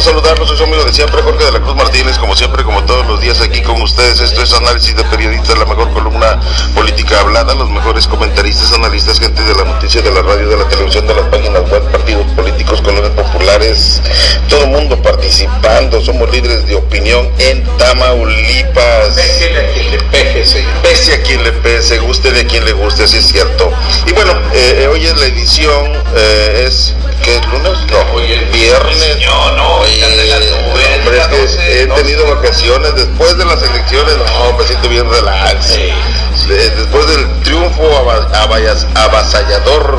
gusto saludarlos, soy su amigo de siempre, Jorge de la Cruz Martínez, como siempre, como todos los días aquí con ustedes. Esto es análisis de periodistas, la mejor columna política hablada, los mejores comentaristas, analistas, gente de la noticia, de la radio, de la televisión, de las páginas web, partidos políticos, colores populares, todo el mundo participando, somos líderes de opinión en Tamaulipas. Pese a quien le peje, señor. Pese a quien le pese, guste de quien le guste, así es cierto. Y bueno, eh, hoy es la edición, eh, es ¿Qué es lunes? No, Hoy es viernes. No, no, están de las nubes, hombre, es las que 12, he tenido vacaciones después de las elecciones, no, me siento bien relax. Sí. Después del triunfo avasallador,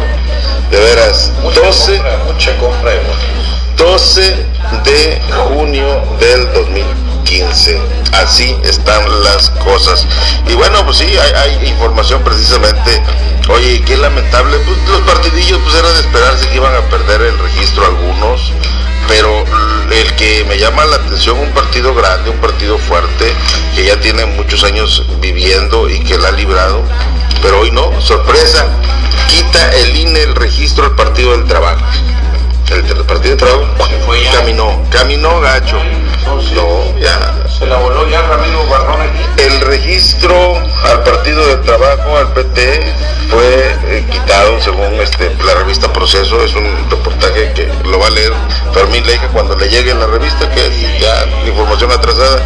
de veras, Mucha 12, compra, mucha compra de votos. 12 de junio del 2015. Así están las cosas. Y bueno, pues sí, hay, hay información precisamente. Oye, qué lamentable. Pues los partidillos, pues era de esperarse que iban a perder el registro algunos. Pero el que me llama la atención, un partido grande, un partido fuerte, que ya tiene muchos años viviendo y que la ha librado. Pero hoy no, sorpresa, quita el INE el registro del Partido del Trabajo. El, Partido del Trabajo caminó, caminó gacho. No, ya. Se la voló ya Ramiro Barrón aquí. El registro al Partido del Trabajo, al PT, fue eh, quitado según este, la revista Proceso. Es un reportaje que lo va a leer Fermín Leija cuando le llegue en la revista, que ya información atrasada.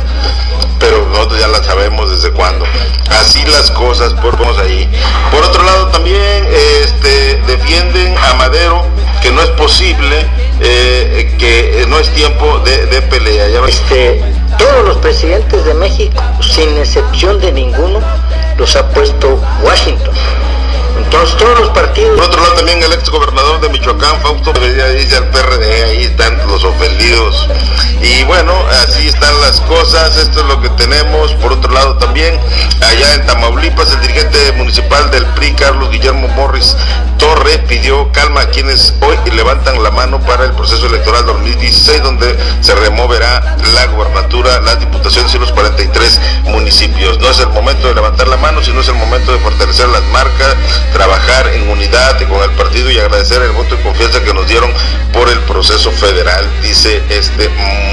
Pero nosotros ya la sabemos desde cuándo. Así las cosas, por vamos ahí. Por otro lado, también este, defienden a Madero que no es posible, eh, que no es tiempo de, pelea. Este, todos los presidentes de México, sin excepción de ninguno, los ha puesto Washington. Los partidos. Por otro lado también el ex gobernador de Michoacán, Fausto dice al PRD, ahí están ofendidos. Y bueno, así están las cosas, esto es lo que tenemos. Por otro lado también, allá en Tamaulipas, el dirigente municipal del PRI, Carlos Guillermo Morris Torre, pidió calma a quienes hoy levantan la mano para el proceso electoral 2016, donde se removerá la gubernatura, las diputaciones y los 43 municipios. No es el momento de levantar la mano, sino es el momento de fortalecer las marcas, trabajar en unidad con el partido y agradecer el voto de confianza que nos dieron por el proceso federal, dice este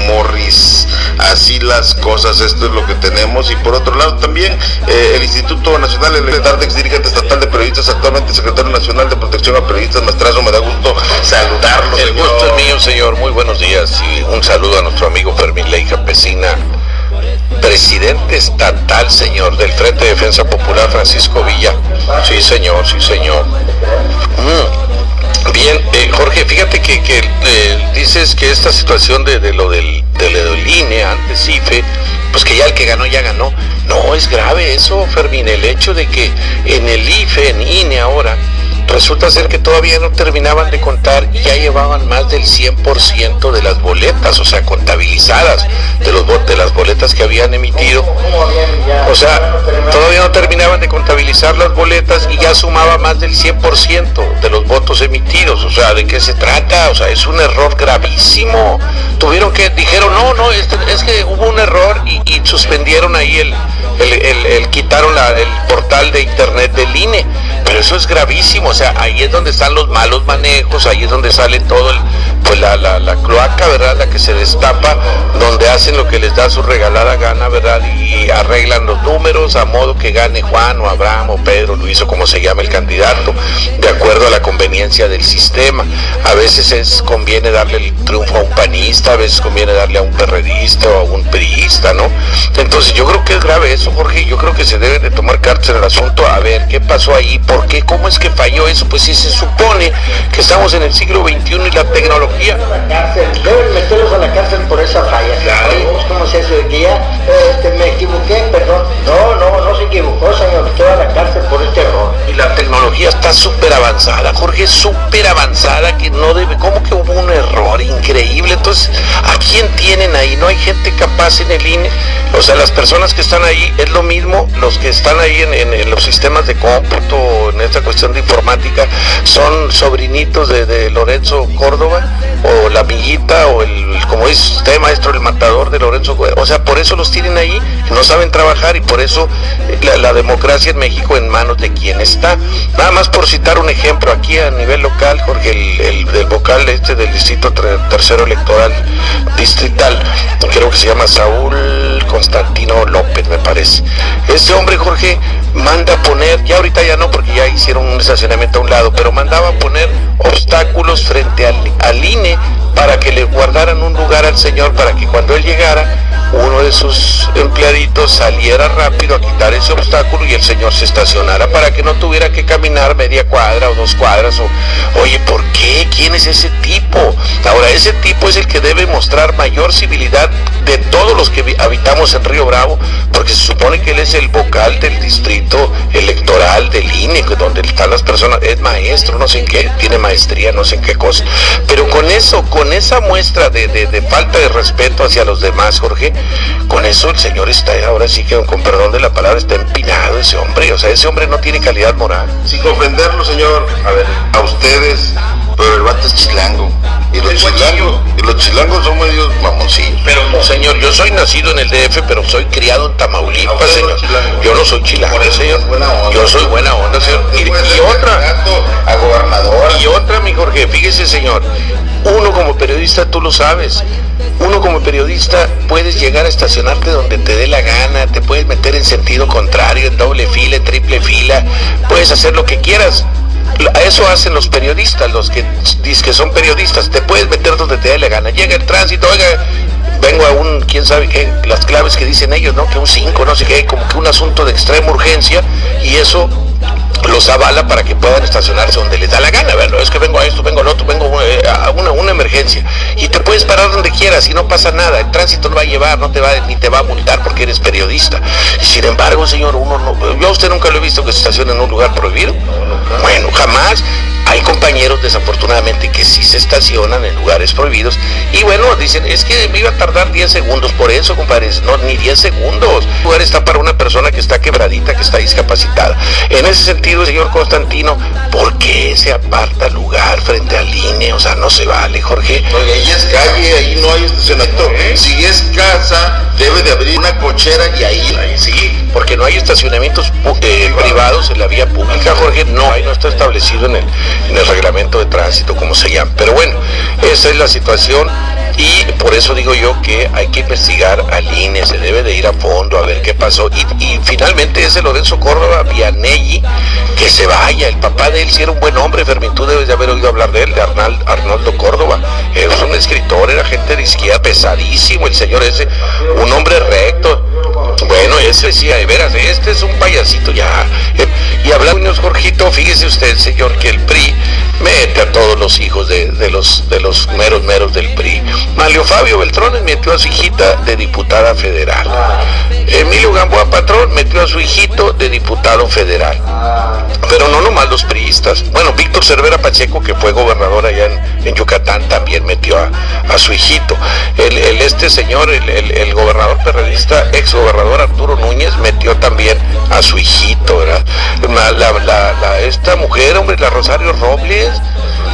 Morris. Así las cosas, esto es lo que tenemos. Y por otro lado también eh, el Instituto Nacional Electoral, ex dirigente estatal de periodistas, actualmente secretario nacional de protección a periodistas, Maestrazo, me da gusto saludarlo. El señor. gusto es mío, señor. Muy buenos días y un saludo a nuestro amigo Fermín Leija Pesina, presidente estatal, señor, del Frente de Defensa Popular Francisco Villa. Sí, señor, sí, señor. Mm. Bien, eh, Jorge, fíjate que, que, eh, dices que esta situación de, de lo del, de INE, antes IFE, pues que ya el que ganó ya ganó. No, es grave eso, Fermín, el hecho de que en el IFE, en INE ahora, resulta ser que todavía no terminaban de contar y ya llevaban más del 100% de las boletas, o sea, contabilizadas de, los, de las boletas que habían emitido. O sea, todavía no terminaban de contabilizar las boletas y ya sumaba más del 100% de los votos emitidos. O sea, ¿de qué se trata? O sea, es un error gravísimo. Tuvieron que, dijeron, no, no, este- es que hubo un error y, y suspendieron ahí el, el, quitaron el portal de internet del INE. Pero eso es gravísimo, o sea, ahí es donde están los malos manejos, ahí es donde sale todo pues la, la, la cloaca, ¿verdad? La que se destapa, donde hacen lo que les da su regalada gana, ¿verdad? Y arreglan los números a modo que gane Juan o Abraham o Pedro, Luis o como se llama el candidato, de acuerdo a la conveniencia del sistema. A veces es, conviene darle el triunfo a un panista, a veces conviene darle a un perredista o a un priista, ¿no? Entonces yo creo que es grave eso, Jorge, yo creo que se debe de tomar cartas en el asunto, a ver qué pasó ahí, por qué, cómo es que falló eso, pues si se supone que estamos en el siglo XXI y la tecnología la cárcel, deben meterlos a la cárcel por esa falla. Claro. Oye, ¿Cómo es eso que ya este, me equivoqué? Perdón. No, no, no se equivocó, señor. Usted va a la cárcel por este error. Y la tecnología está súper avanzada, Jorge, súper avanzada, que no debe, como que hubo un error increíble. Entonces, ¿a quién tienen ahí? No hay gente capaz en el INE. O sea, las personas que están ahí es lo mismo, los que están ahí en, los sistemas de cómputo, en esta cuestión de informática, son sobrinitos de, Lorenzo Córdoba, o la amiguita, o el, como dice usted, maestro, el matador de Lorenzo Córdoba. O sea, por eso los tienen ahí, no saben trabajar y por eso la, la democracia en México en manos de quien está. Nada más por citar un ejemplo, aquí a nivel local, Jorge, el, el, vocal este del distrito tercero electoral distrital, creo que se llama Saúl Constantino López, me parece. Este hombre, Jorge, manda poner, ya ahorita ya no, porque ya hicieron un estacionamiento a un lado, pero mandaba poner obstáculos frente al, al INE para que le guardaran un lugar al señor para que cuando él llegara uno de sus empleaditos saliera rápido a quitar ese obstáculo y el señor se estacionara para que no tuviera que caminar media cuadra o dos cuadras o oye ¿por qué? ¿quién es ese tipo? ahora ese tipo es el que debe mostrar mayor civilidad de todos los que habitamos en Río Bravo porque se supone que él es el vocal del distrito electoral del INE donde están las personas es maestro no sé en qué tiene maestría no sé en qué cosa pero con eso con esa muestra de, de falta de respeto hacia los demás Jorge con eso el señor está, ahora sí que con perdón de la palabra, está empinado ese hombre. O sea, ese hombre no tiene calidad moral. Sin ofenderlo, señor, a ver, a ustedes, pero el vato es chilango. Y los chilangos, y los chilangos son medios mamoncillos. Pero señor, yo soy nacido en el DF, pero soy criado en Tamaulipas, señor. yo no soy chilango, señor. Yo soy buena onda, señor. Y, otra. A gobernador. Y otra, mi Jorge, fíjese, señor. Uno como periodista, tú lo sabes uno como periodista puedes llegar a estacionarte donde te dé la gana, te puedes meter en sentido contrario, en doble fila, en triple fila, puedes hacer lo que quieras. Eso hacen los periodistas, los que dicen que son periodistas, te puedes meter donde te dé la gana. Llega el tránsito, oiga, vengo a un, quién sabe qué, las claves que dicen ellos, ¿no? Que un 5, no sé qué, como que un asunto de extrema urgencia y eso los avala para que puedan estacionarse donde les da la gana, ¿verdad? Es que vengo a esto, vengo al otro, vengo eh, a una, una emergencia. Y te puedes parar donde quieras y no pasa nada. El tránsito no va a llevar, no te va, ni te va a multar porque eres periodista. Sin embargo, señor, uno no, yo a usted nunca lo he visto que se estacione en un lugar prohibido. Bueno, jamás. Hay compañeros desafortunadamente que sí se estacionan en lugares prohibidos y bueno, dicen, es que me iba a tardar 10 segundos, por eso, compadres, no, ni 10 segundos. El lugar está para una persona que está quebradita, que está discapacitada. En ese sentido, señor Constantino, ¿por qué se aparta lugar frente al INE? O sea, no se vale, Jorge. Porque ahí es calle, ahí no hay estacionamiento. Si es casa, debe de abrir una cochera y ahí, ahí sí, porque no hay estacionamientos eh, privados en la vía pública, Jorge, no, ahí no está establecido en el en el reglamento de tránsito, como se llama. Pero bueno, esa es la situación y por eso digo yo que hay que investigar al INE, se debe de ir a fondo a ver qué pasó. Y, finalmente ese Lorenzo Córdoba Vianelli, que se vaya, el papá de él si era un buen hombre, Fermín, tú debes de haber oído hablar de él, de Arnaldo Córdoba. Es un escritor, era gente de izquierda, pesadísimo el señor ese, un hombre recto. Bueno, ese decía, de veras, este es un payasito ya. Y hablando, Jorgito, fíjese usted, señor, que el PRI mete a todos los hijos de, los, de los meros meros del PRI. Malio Fabio Beltrones metió a su hijita de diputada federal. Emilio Gamboa Patrón metió a su hijito de diputado federal. Pero no nomás los priistas. Bueno, Víctor Cervera Pacheco, que fue gobernador allá en, Yucatán, también metió a, su hijito. El, este señor, el, gobernador perredista, ex gobernador Arturo Núñez, metió también a su hijito, ¿verdad? esta mujer, hombre, la Rosario Robles,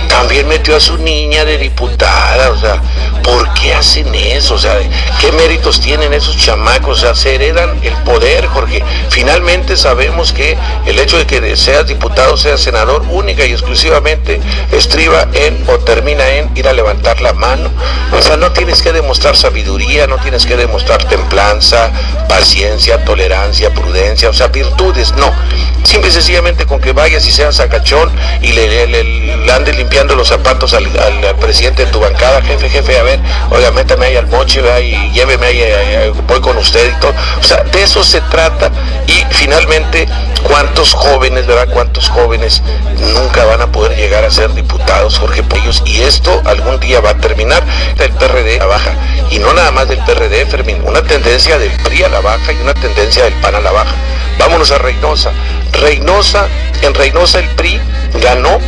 también metió a su niña de diputada, o sea, ¿por qué hacen eso? O sea, ¿qué méritos tienen esos chamacos? O sea, se heredan el poder, Jorge. Finalmente sabemos que el hecho de que seas diputado, seas senador, única y exclusivamente estriba en o termina en ir a levantar la mano. O sea, no tienes que demostrar sabiduría, no tienes que demostrar templanza, paciencia, tolerancia, prudencia, o sea, virtudes, no. Simple y sencillamente con que vayas y seas sacachón y le, le, andes limpiando los zapatos al, presidente de tu bancada, jefe, jefe, a ver, oiga, métame ahí al moche, y lléveme ahí, eh, eh, voy con usted y todo. O sea, de eso se trata. Y finalmente, ¿cuántos jóvenes, verdad? ¿Cuántos jóvenes nunca van a poder llegar a ser diputados, Jorge Pollos? Y esto algún día va a terminar. El PRD a baja. Y no nada más del PRD, Fermín, una tendencia del PRI a la baja y una tendencia del PAN a la baja. Vámonos a Reynosa. Reynosa, en Reynosa el PRI ganó,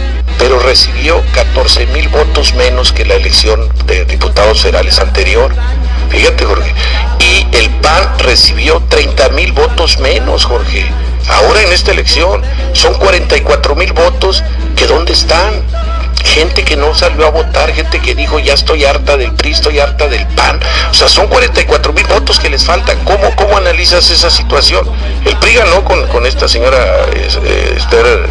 pero recibió 14 mil votos menos que la elección de diputados federales anterior. Fíjate, Jorge. Y el PAN recibió 30 mil votos menos, Jorge. Ahora en esta elección son 44 mil votos que ¿dónde están? gente que no salió a votar, gente que dijo ya estoy harta del PRI, estoy harta del PAN. O sea, son 44 mil votos que les faltan. ¿Cómo, ¿Cómo analizas esa situación? El PRI ganó con, con esta señora eh, Esther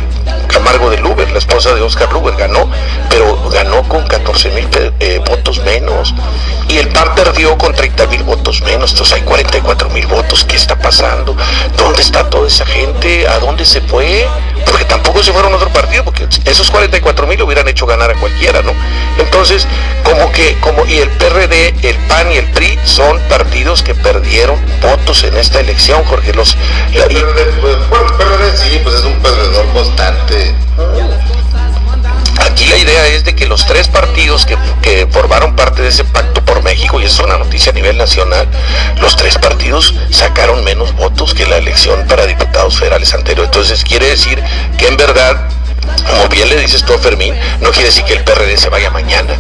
Camargo de Luber, la esposa de Oscar Luber, ganó, pero ganó con 14 mil eh, votos menos. Y el PAN perdió con 30 mil votos menos. Entonces hay 44 mil votos. ¿Qué está pasando? ¿Dónde está toda esa gente? ¿A dónde se fue? Porque tampoco se fueron a otro partido, porque esos 44 mil hubieran hecho ganar a cualquiera, ¿no? Entonces, como que, como, y el PRD, el PAN y el PRI son partidos que perdieron votos en esta elección, Jorge. Los, el, PRD, pues, bueno, el PRD sí, pues es un perdedor constante. Aquí la idea es de que los tres partidos que, formaron parte de ese pacto por México, y es una noticia a nivel nacional, los tres partidos sacaron menos votos que la elección para diputados federales anterior. Entonces quiere decir que en verdad como bien le dices tú a Fermín, no quiere decir que el PRD se vaya mañana,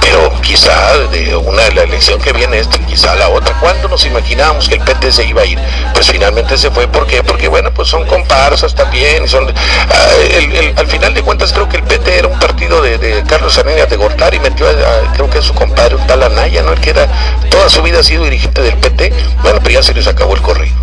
pero quizá de una de la elección que viene esta, quizá la otra. ¿Cuándo nos imaginábamos que el PT se iba a ir? Pues finalmente se fue, ¿por qué? Porque bueno, pues son comparsas también, son, ah, al final de cuentas creo que el PT Salinas de Gortari, metió a, creo que a su compadre un tal Anaya, ¿no? El que era, toda su vida ha sido dirigente del PT, bueno, pero ya se les acabó el corrido.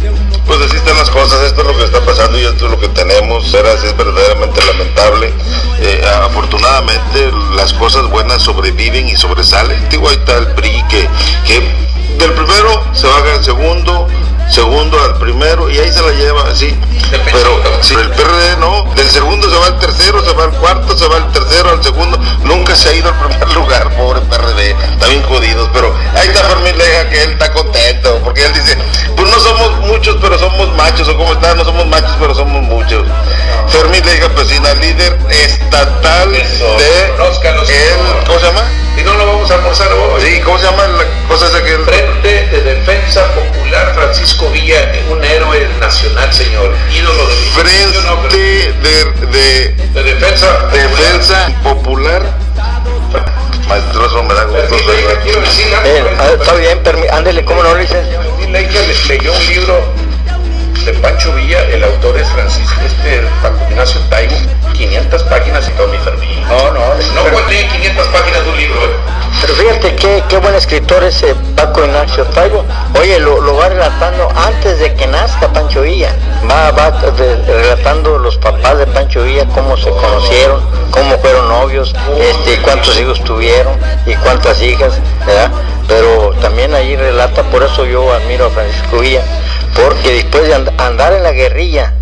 Pues así están las cosas, esto es lo que está pasando y esto es lo que tenemos, era, es verdaderamente lamentable. Eh, afortunadamente las cosas buenas sobreviven y sobresalen. Digo, ahí está el PRI que, que del primero se va al segundo, segundo al primero y ahí se la lleva así. Pero si el PRD no, del segundo se va al tercero, se va al cuarto, se va al tercero, al segundo, nunca se ha ido al primer lugar, pobre PRD, también jodidos, pero ahí está Fermín Leja que él está contento, porque él dice, pues no somos muchos, pero somos machos, o como está, no somos machos, pero somos muchos. Fermín Leja Pesina, líder estatal de el, ¿cómo se llama? Y no lo vamos a almorzar hoy. Sí, ¿cómo se llama la cosa esa que el... Frente de Defensa Popular Francisco Villa, un héroe nacional, señor. Ídolo de Frente de, de, de Defensa Defensa Popular. Maestroso, me da gusto. Eh, está bien, ándele, ¿cómo no, licencia? leyó un libro de Pancho Villa, el autor es Francisco, este Paco Ignacio Taibo, 500 páginas y todo mi Fermín. No, no, no pero, conté 500 páginas de un libro. Pero fíjate qué, qué buen escritor ese Paco Ignacio Taibo. Oye, lo, lo, va relatando antes de que nazca Pancho Villa. Va, va relatando los papás de Pancho Villa, cómo se conocieron, cómo fueron novios, este, cuántos hijos tuvieron y cuántas hijas, ¿verdad? Pero también ahí relata, por eso yo admiro a Francisco Villa, porque después de andar en la guerrilla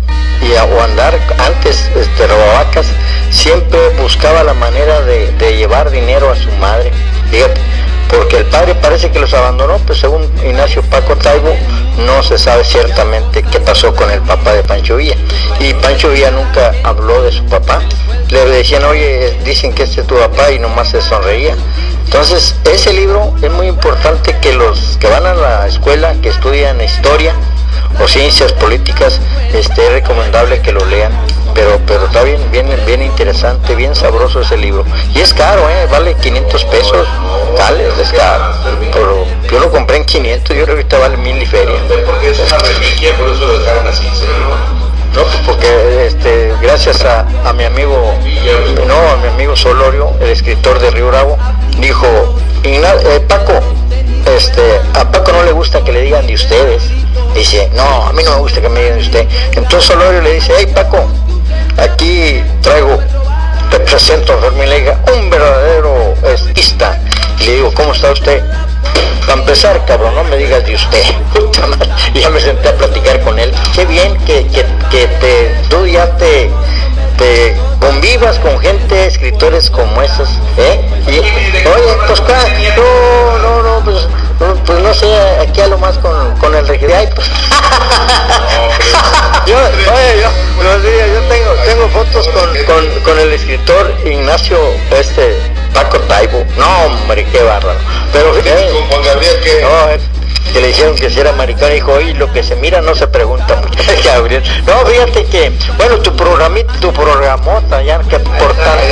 y a, o andar antes este, robavacas, siempre buscaba la manera de, llevar dinero a su madre, fíjate, porque el padre parece que los abandonó, pues según Ignacio Paco Taibo, no se sabe ciertamente qué pasó con el papá de Pancho Villa. Y Pancho Villa nunca habló de su papá. Le decían, oye, dicen que este es tu papá y nomás se sonreía. Entonces, ese libro es muy importante que los que van a la escuela, que estudian historia, o ciencias políticas, este, es recomendable que lo lean. Pero, pero está bien, bien, bien interesante, bien sabroso ese libro. Y es caro, ¿eh? vale 500 pesos. Dale, es caro. Pero yo lo compré en 500, yo creo que ahorita vale mil y feria. Porque es una reliquia, por eso lo dejaron así, No, pues porque este, gracias a, a, mi amigo, no, a mi amigo Solorio, el escritor de Río Bravo, dijo, eh, Paco, este, a Paco no le gusta que le digan de ustedes. Dice, no, a mí no me gusta que me digan de usted. Entonces Solorio le dice, hey Paco, aquí traigo, te presento a Fermín Leiga, un verdadero estista. Y le digo, ¿cómo está usted? Para empezar, cabrón, no me digas de usted. ya me senté a platicar con él. Qué bien que, que, que te, tú ya te, convivas con gente, escritores como esos, ¿eh? Y, oye, pues no, no, no, pues, pues no sé, aquí a lo más con, con el reggae, pues. yo, oye, yo, no, sí, yo tengo, tengo fotos con, con, con el escritor Ignacio, este, Paco Taibo. No, hombre, qué bárbaro. Pero fíjate, con Juan Gabriel que no, que le dijeron que si era maricón, dijo, oye, lo que se mira no se pregunta, Gabriel. No, fíjate que, bueno, tu programita, tu programota, ya que por tanto,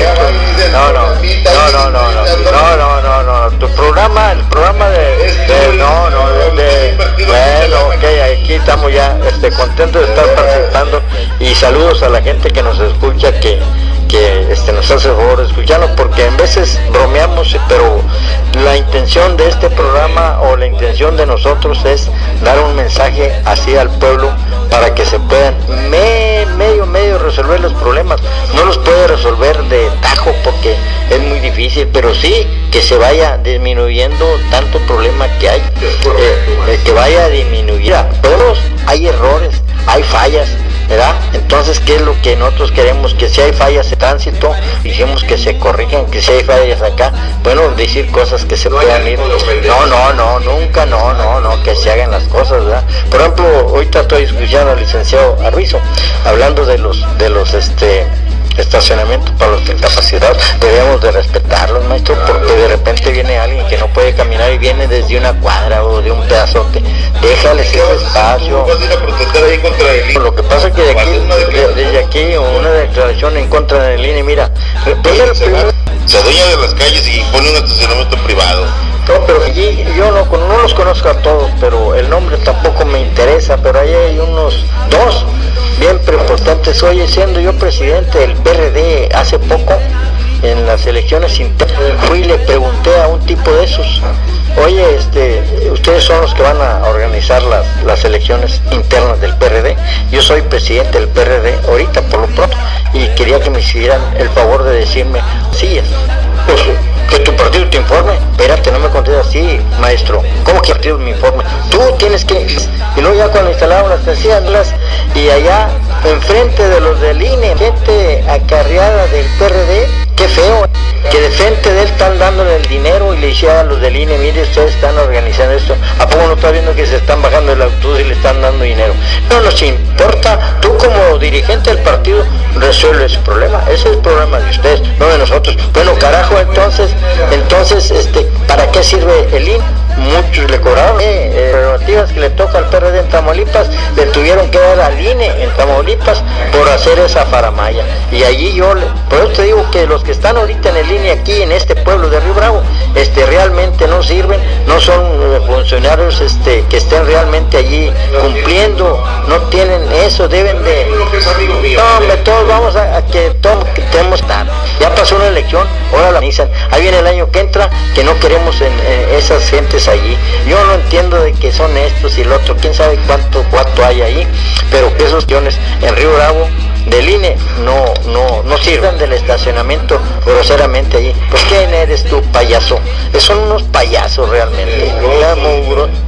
no, no, no, no, no, no, no, no, no, no, tu programa, el programa de, no, no, de, bueno, ok, aquí estamos ya, este, contentos de estar participando. Y saludos a la gente que nos escucha, que que este, nos hace el favor de escucharnos, porque en veces bromeamos, pero la intención de este programa o la intención de nosotros es dar un mensaje así al pueblo para que se puedan medio, medio resolver los problemas. No los puede resolver de tajo porque es muy difícil, pero sí que se vaya disminuyendo tanto problema que hay, eh, eh, que vaya disminuyendo. Todos hay errores, hay fallas, ¿verdad? Entonces, ¿qué es lo que nosotros queremos? Que si hay fallas de tránsito, dijimos que se corrijan, que si hay fallas acá, bueno, decir cosas que se puedan ir. No, no, no, nunca, no, no, no, que se hagan las cosas, ¿verdad? Por ejemplo, ahorita estoy escuchando al licenciado Arrizo, hablando de los, de los, este, estacionamiento para los discapacitados, debemos de respetarlos, maestro, porque de repente viene alguien que no puede caminar y viene desde una cuadra o de un pedazote. Déjale ese espacio. Lo que pasa es que de aquí, desde aquí una declaración en contra del INE, mira, se adueña de las calles y pone un estacionamiento privado. No, pero allí yo no, no los conozco a todos, pero el nombre tampoco me interesa, pero ahí hay unos dos bien prepotentes. Oye, siendo yo presidente del PRD hace poco, en las elecciones internas, fui y le pregunté a un tipo de esos, oye, este, ustedes son los que van a organizar las, las elecciones internas del PRD, yo soy presidente del PRD ahorita por lo pronto, y quería que me hicieran el favor de decirme, sí, pues que tu partido te informe. Espérate, no me contestes así, maestro. ¿Cómo que partido me informe? Tú tienes que... Y luego ya cuando instalaron las las y allá enfrente de los del INE, gente acarreada del PRD, qué feo, que de frente de él están dándole el dinero y le decía a los del INE, mire, ustedes están organizando esto, ¿a poco no está viendo que se están bajando el autobús y le están dando dinero? No nos importa, tú como dirigente del partido resuelve ese problema, ese es el problema de ustedes, no de nosotros. Bueno, carajo, entonces, entonces, este, ¿para qué sirve el INE? Muchos le cobraron eh, eh, que le toca al PRD en Tamaulipas, le tuvieron que dar al INE en Tamaulipas por hacer esa faramaya. Y allí yo, por eso te digo que los que están ahorita en el INE aquí en este pueblo de Río Bravo, este, realmente no sirven, no son eh, funcionarios este, que estén realmente allí cumpliendo, no tienen eso, deben de... No, todos vamos a, que todos tenemos Ya pasó una elección, ahora la organizan. Ahí viene el año que entra, que no queremos en, esas gentes allí. Yo no entiendo de que son estos y el otro, quién sabe cuánto, cuánto hay ahí, pero que esos guiones en Río Bravo del INE no, no, no sirven del estacionamiento groseramente allí. Pues quién eres tú, payaso. Son unos payasos realmente.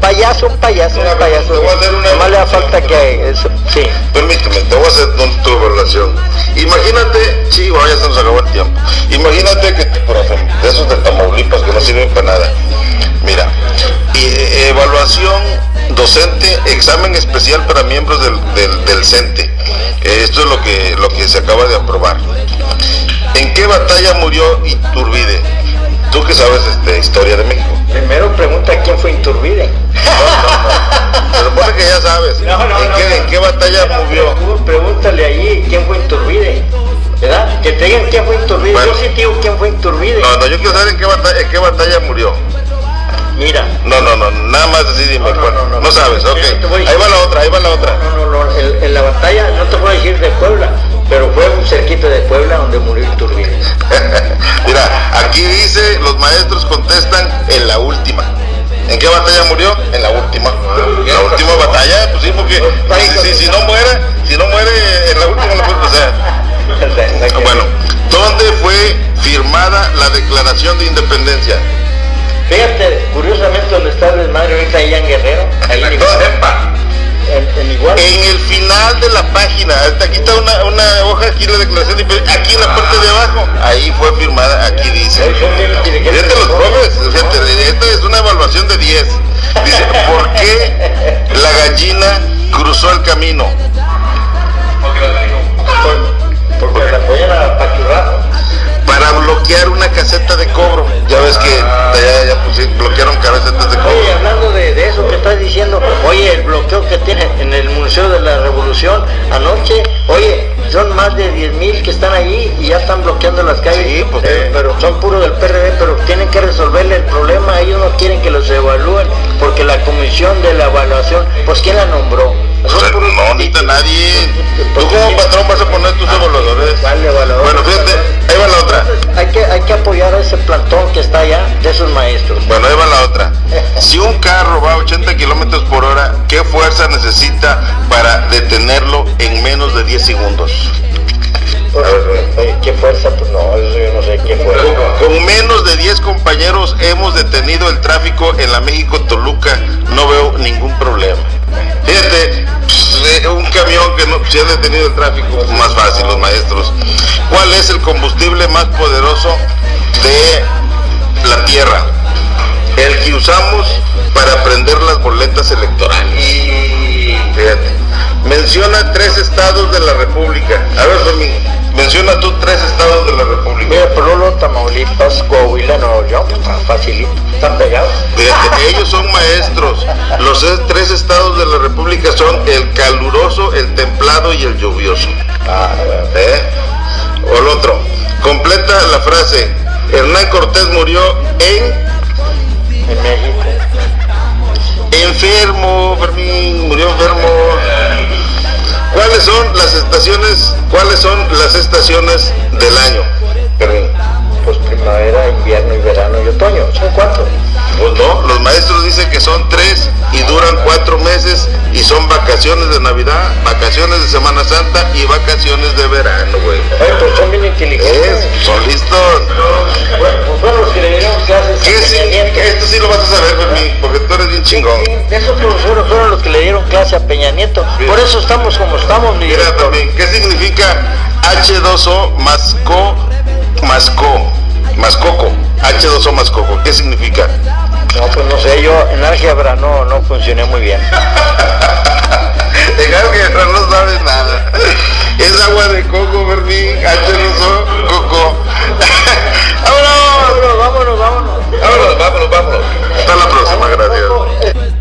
Payaso, payaso, payaso. Nomás le da falta que eso, sí. Permíteme, te voy a hacer tu evaluación. Imagínate, sí, ya se nos acabó el tiempo. Imagínate que, por ejemplo, de esos de Tamaulipas que no sirven para nada. Mira, evaluación docente, examen especial para miembros del, del, CENTE. Eh, esto es lo que, lo que se acaba de aprobar. ¿En qué batalla murió Iturbide? Tú que sabes este, historia de México. Primero pregunta quién fue Iturbide. No, no, Se supone que ya sabes. ¿En, qué, batalla murió? Pregúntale ahí quién fue Iturbide. ¿Verdad? Que te digan quién fue Iturbide. Yo sí digo quién fue Iturbide. No, no, yo quiero saber en qué batalla, en qué batalla murió. Mira. No, no, no, nada más así dime. No, no, no, no sabes, ok. Ahí va la otra, ahí va la otra. No, no, no, en, la batalla, no te puedo decir de Puebla, pero fue un cerquito de Puebla donde murió Iturbide. Mira, aquí dice, los maestros contestan en la última. ¿En qué batalla murió? En la última. La última batalla, pues sí, porque si, si, no muere, si no muere en la última, o sea. Bueno, ¿dónde fue firmada la declaración de independencia? Fíjate, curiosamente donde está el desmadre ahorita allá en Guerrero, ahí en, en, igual. En el final de la página, aquí está una, una hoja, aquí la declaración, aquí en la parte de abajo, ahí fue firmada, aquí dice. Fíjate los fíjate, esta es una evaluación de 10. Dice, ¿por qué la gallina cruzó el camino? Que tiene en el Museo de la Revolución anoche, oye, son más de 10 mil que están ahí y ya están bloqueando las calles. Sí, pues, eh, pero son puros del PRD, pero tienen que resolverle el problema. Ellos no quieren que los evalúen porque la Comisión comisión de la evaluación, pues ¿quién la nombró? No, ahorita nadie. Tú como patrón vas a poner tus evaluadores. Bueno, fíjate, ahí va la otra. Hay que, hay que apoyar a ese plantón que está allá de esos maestros. Bueno, ahí va la otra. Si un carro va a 80 kilómetros por hora, ¿qué fuerza necesita para detenerlo en menos de 10 segundos? ¿Qué fuerza? Pues no, yo no sé qué fuerza. Con menos de 10 compañeros hemos detenido el tráfico en la México-Toluca. No veo ningún problema. Fíjate, un camión que no se ha detenido el tráfico, más fácil los maestros. ¿Cuál es el combustible más poderoso de la Tierra? El que usamos para prender las boletas electorales. Fíjate. Menciona tres estados de la República. A ver, Fermín, menciona tú tres estados de la República. Mira, Tamaulipas, Coahuila, Nuevo León, está facilito, están pegados. Fíjate, ellos son maestros. Los tres estados de la República son el caluroso, el templado y el lluvioso. Ah, ¿Eh? O el otro. Completa la frase. Hernán Cortés murió en en México. enfermo, Fermín, murió enfermo. ¿Cuáles son las estaciones, cuáles son las estaciones del año? Pues primavera, invierno y verano y otoño. Son cuatro. Pues no, los maestros dicen que son tres y duran cuatro meses y son vacaciones de Navidad, vacaciones de Semana Santa y vacaciones de verano, güey. Oye, pues son bien inteligentes. Es, son listos. Bueno, pues los que le dieron clases ¿Qué? Nieto. Esto sí lo vas a porque tú eres bien chingón. Esos profesores fueron los que le dieron clase a Peña Nieto. Por eso estamos como estamos, mi Mira director. también, ¿qué significa H2O más co más co más coco? H2O más coco, ¿qué significa? No, pues no sé, yo en álgebra no, no funcioné muy bien. Dejar que no sabes nada. Es agua de coco, Fermín. H2O, coco. Vámonos, vámonos, vámonos. Hasta la próxima, gracias.